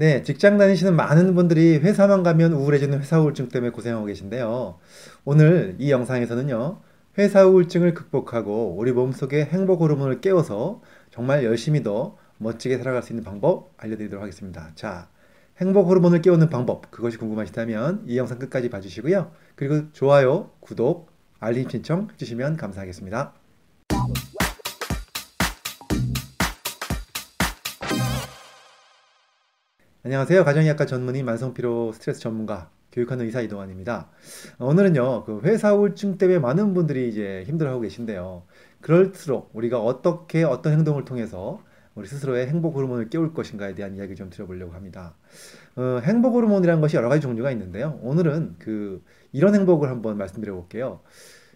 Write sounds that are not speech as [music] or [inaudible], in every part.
네, 직장 다니시는 많은 분들이 회사만 가면 우울해지는 회사 우울증 때문에 고생하고 계신데요. 오늘 이 영상에서는요, 회사 우울증을 극복하고 우리 몸속의 행복 호르몬을 깨워서 정말 열심히 더 멋지게 살아갈 수 있는 방법 알려드리도록 하겠습니다. 자, 행복 호르몬을 깨우는 방법, 그것이 궁금하시다면 이 영상 끝까지 봐주시고요. 그리고 좋아요, 구독, 알림 신청 해주시면 감사하겠습니다. 안녕하세요. 가정의학과 전문의 만성피로 스트레스 전문가 교육하는 의사 이동환입니다. 오늘은요, 그 회사 우울증 때문에 많은 분들이 이제 힘들어하고 계신데요. 그럴수록 우리가 어떻게 어떤 행동을 통해서 우리 스스로의 행복 호르몬을 깨울 것인가에 대한 이야기 좀 드려보려고 합니다. 어, 행복 호르몬이라는 것이 여러 가지 종류가 있는데요. 오늘은 그 이런 행복을 한번 말씀드려 볼게요.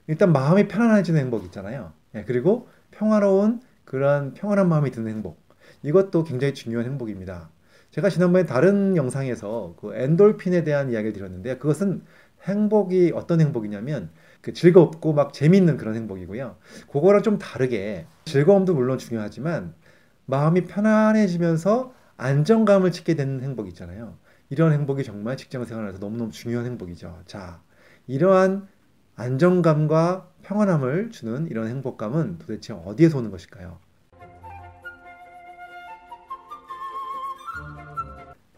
일단 마음이 편안해지는 행복 있잖아요. 예, 그리고 평화로운 그러한 평안한 마음이 드는 행복. 이것도 굉장히 중요한 행복입니다. 제가 지난번에 다른 영상에서 그 엔돌핀에 대한 이야기를 드렸는데 그것은 행복이 어떤 행복이냐면 그 즐겁고 막 재밌는 그런 행복이고요. 그거랑 좀 다르게 즐거움도 물론 중요하지만 마음이 편안해지면서 안정감을 찾게 되는 행복 있잖아요. 이런 행복이 정말 직장 생활에서 너무너무 중요한 행복이죠. 자, 이러한 안정감과 평안함을 주는 이런 행복감은 도대체 어디에서 오는 것일까요?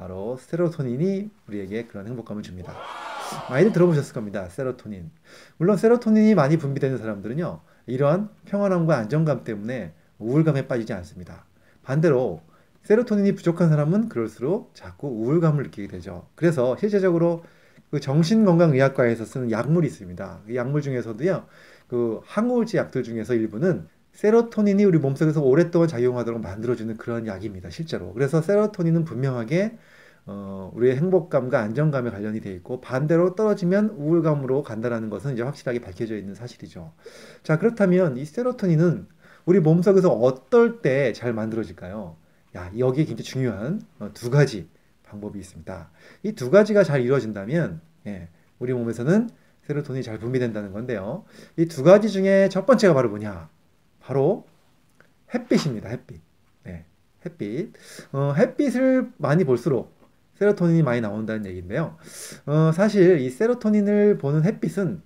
바로 세로토닌이 우리에게 그런 행복감을 줍니다. 많이들 들어보셨을 겁니다. 세로토닌. 물론 세로토닌이 많이 분비되는 사람들은요, 이러한 평안함과 안정감 때문에 우울감에 빠지지 않습니다. 반대로 세로토닌이 부족한 사람은 그럴수록 자꾸 우울감을 느끼게 되죠. 그래서 실제적으로 그 정신건강의학과에서 쓰는 약물이 있습니다. 그 약물 중에서도요, 그 항우울제 약들 중에서 일부는 세로토닌이 우리 몸속에서 오랫동안 작용하도록 만들어주는 그런 약입니다. 실제로. 그래서 세로토닌은 분명하게 어, 우리의 행복감과 안정감에 관련이 되어 있고 반대로 떨어지면 우울감으로 간다는 것은 이제 확실하게 밝혀져 있는 사실이죠. 자, 그렇다면 이 세로토닌은 우리 몸속에서 어떨 때 잘 만들어질까요? 야, 여기에 굉장히 중요한 어, 두 가지 방법이 있습니다. 이 두 가지가 잘 이루어진다면 예, 우리 몸에서는 세로토닌이 잘 분비된다는 건데요. 이 두 가지 중에 첫 번째가 바로 뭐냐? 바로 햇빛입니다. 햇빛. 네, 햇빛. 어, 햇빛을 많이 볼수록 세로토닌이 많이 나온다는 얘기인데요. 어, 사실 이 세로토닌을 보는 햇빛은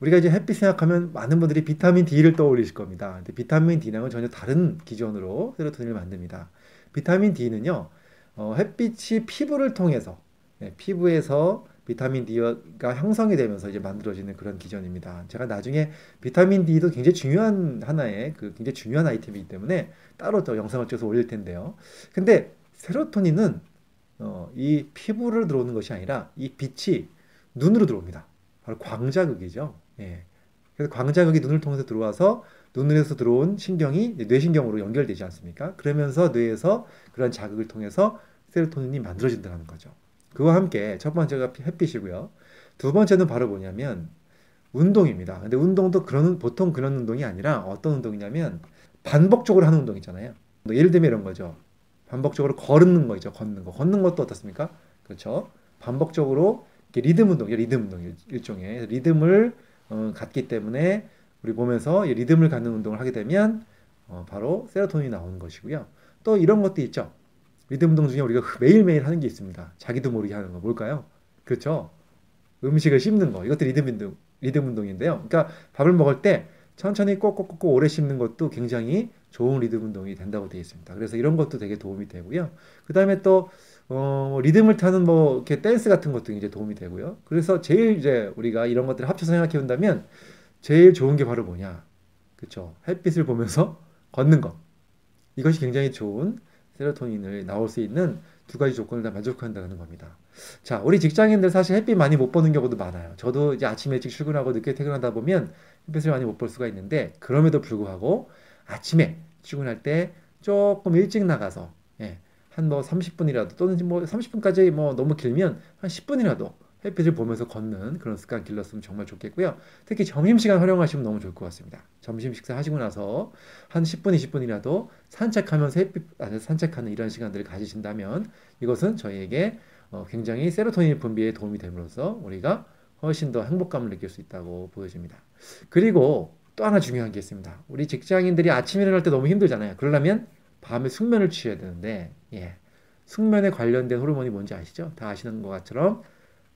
우리가 이제 햇빛 생각하면 많은 분들이 비타민 D를 떠올리실 겁니다. 근데 비타민 D랑은 전혀 다른 기전으로 세로토닌을 만듭니다. 비타민 D는요, 어, 햇빛이 피부를 통해서 네, 피부에서 비타민 D가 형성이 되면서 이제 만들어지는 그런 기전입니다. 제가 나중에 비타민 D도 굉장히 중요한 하나의 그 굉장히 중요한 아이템이기 때문에 따로 또 영상을 찍어서 올릴 텐데요. 근데 세로토닌은 어, 이 피부를 들어오는 것이 아니라 이 빛이 눈으로 들어옵니다. 바로 광자극이죠. 예. 그래서 광자극이 눈을 통해서 들어와서 눈에서 들어온 신경이 뇌신경으로 연결되지 않습니까? 그러면서 뇌에서 그런 자극을 통해서 세로토닌이 만들어진다는 거죠. 그와 함께 첫 번째가 햇빛이고요. 두 번째는 바로 뭐냐면 운동입니다. 근데 운동도 그런 보통 그런 운동이 아니라 어떤 운동이냐면 반복적으로 하는 운동 있잖아요. 예를 들면 이런 거죠. 반복적으로 걸는 거죠. 걷는 거. 걷는 것도 어떻습니까? 그렇죠. 반복적으로 리듬 운동, 리듬 운동 일종의 리듬을 어, 갖기 때문에 우리 몸에서 리듬을 갖는 운동을 하게 되면 어, 바로 세로토닌이 나오는 것이고요. 또 이런 것도 있죠. 리듬 운동 중에 우리가 [laughs] 매일매일 하는 게 있습니다. 자기도 모르게 하는 거 뭘까요? 그렇죠. 음식을 씹는 거. 이것도 리듬 운동, 리듬 운동인데요. 그러니까 밥을 먹을 때 천천히 꼭꼭꼭꼭 오래 씹는 것도 굉장히 좋은 리듬 운동이 된다고 되어 있습니다. 그래서 이런 것도 되게 도움이 되고요. 그 다음에 또, 어, 뭐 리듬을 타는 뭐, 이렇게 댄스 같은 것도 이제 도움이 되고요. 그래서 제일 이제 우리가 이런 것들을 합쳐서 생각해 본다면 제일 좋은 게 바로 뭐냐. 그쵸. 햇빛을 보면서 [laughs] 걷는 것. 이것이 굉장히 좋은 세로토닌을 나올 수 있는 두 가지 조건을 다 만족한다는 겁니다. 자, 우리 직장인들 사실 햇빛 많이 못 보는 경우도 많아요. 저도 이제 아침 일찍 출근하고 늦게 퇴근하다 보면 햇빛을 많이 못 볼 수가 있는데 그럼에도 불구하고 아침에 출근할 때 조금 일찍 나가서 예, 한뭐 30분이라도 또는 뭐 30분까지 뭐 너무 길면 한 10분이라도 햇빛을 보면서 걷는 그런 습관 길렀으면 정말 좋겠고요. 특히 점심시간 활용하시면 너무 좋을 것 같습니다. 점심 식사 하시고 나서 한 10분, 20분이라도 산책하면서 햇빛, 아, 산책하는 이런 시간들을 가지신다면 이것은 저희에게 어, 굉장히 세로토닌 분비에 도움이 됨으로써 우리가 훨씬 더 행복감을 느낄 수 있다고 보여집니다. 그리고 또 하나 중요한 게 있습니다. 우리 직장인들이 아침 일어날 때 너무 힘들잖아요. 그러려면 밤에 숙면을 취해야 되는데, 예. 숙면에 관련된 호르몬이 뭔지 아시죠? 다 아시는 것처럼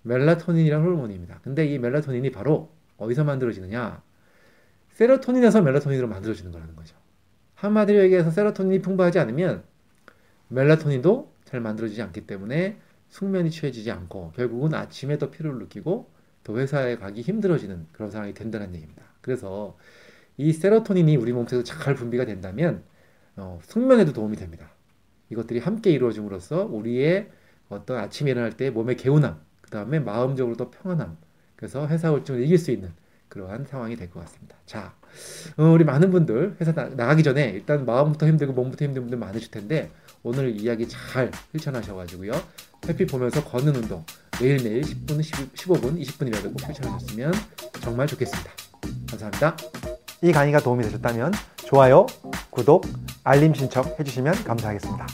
멜라토닌이라는 호르몬입니다. 근데 이 멜라토닌이 바로 어디서 만들어지느냐? 세로토닌에서 멜라토닌으로 만들어지는 거라는 거죠. 한마디로 얘기해서 세로토닌이 풍부하지 않으면 멜라토닌도 잘 만들어지지 않기 때문에 숙면이 취해지지 않고 결국은 아침에 더 피로를 느끼고 또 회사에 가기 힘들어지는 그런 상황이 된다는 얘기입니다. 그래서 이 세로토닌이 우리 몸속에서 잘 분비가 된다면 어, 숙면에도 도움이 됩니다. 이것들이 함께 이루어짐으로써 우리의 어떤 아침에 일어날 때 몸의 개운함, 그 다음에 마음적으로도 평안함, 그래서 회사 우울증을 이길 수 있는 그러한 상황이 될 것 같습니다. 자, 어, 우리 많은 분들 회사 나, 가기 전에 일단 마음부터 힘들고 몸부터 힘든 분들 많으실 텐데 오늘 이야기 잘 실천하셔가지고요. 햇빛 보면서 걷는 운동 매일매일 10분, 15분, 20분이라도 꼭 실천하셨으면 정말 좋겠습니다. 감사합니다. 이 강의가 도움이 되셨다면 좋아요, 구독, 알림 신청 해주시면 감사하겠습니다.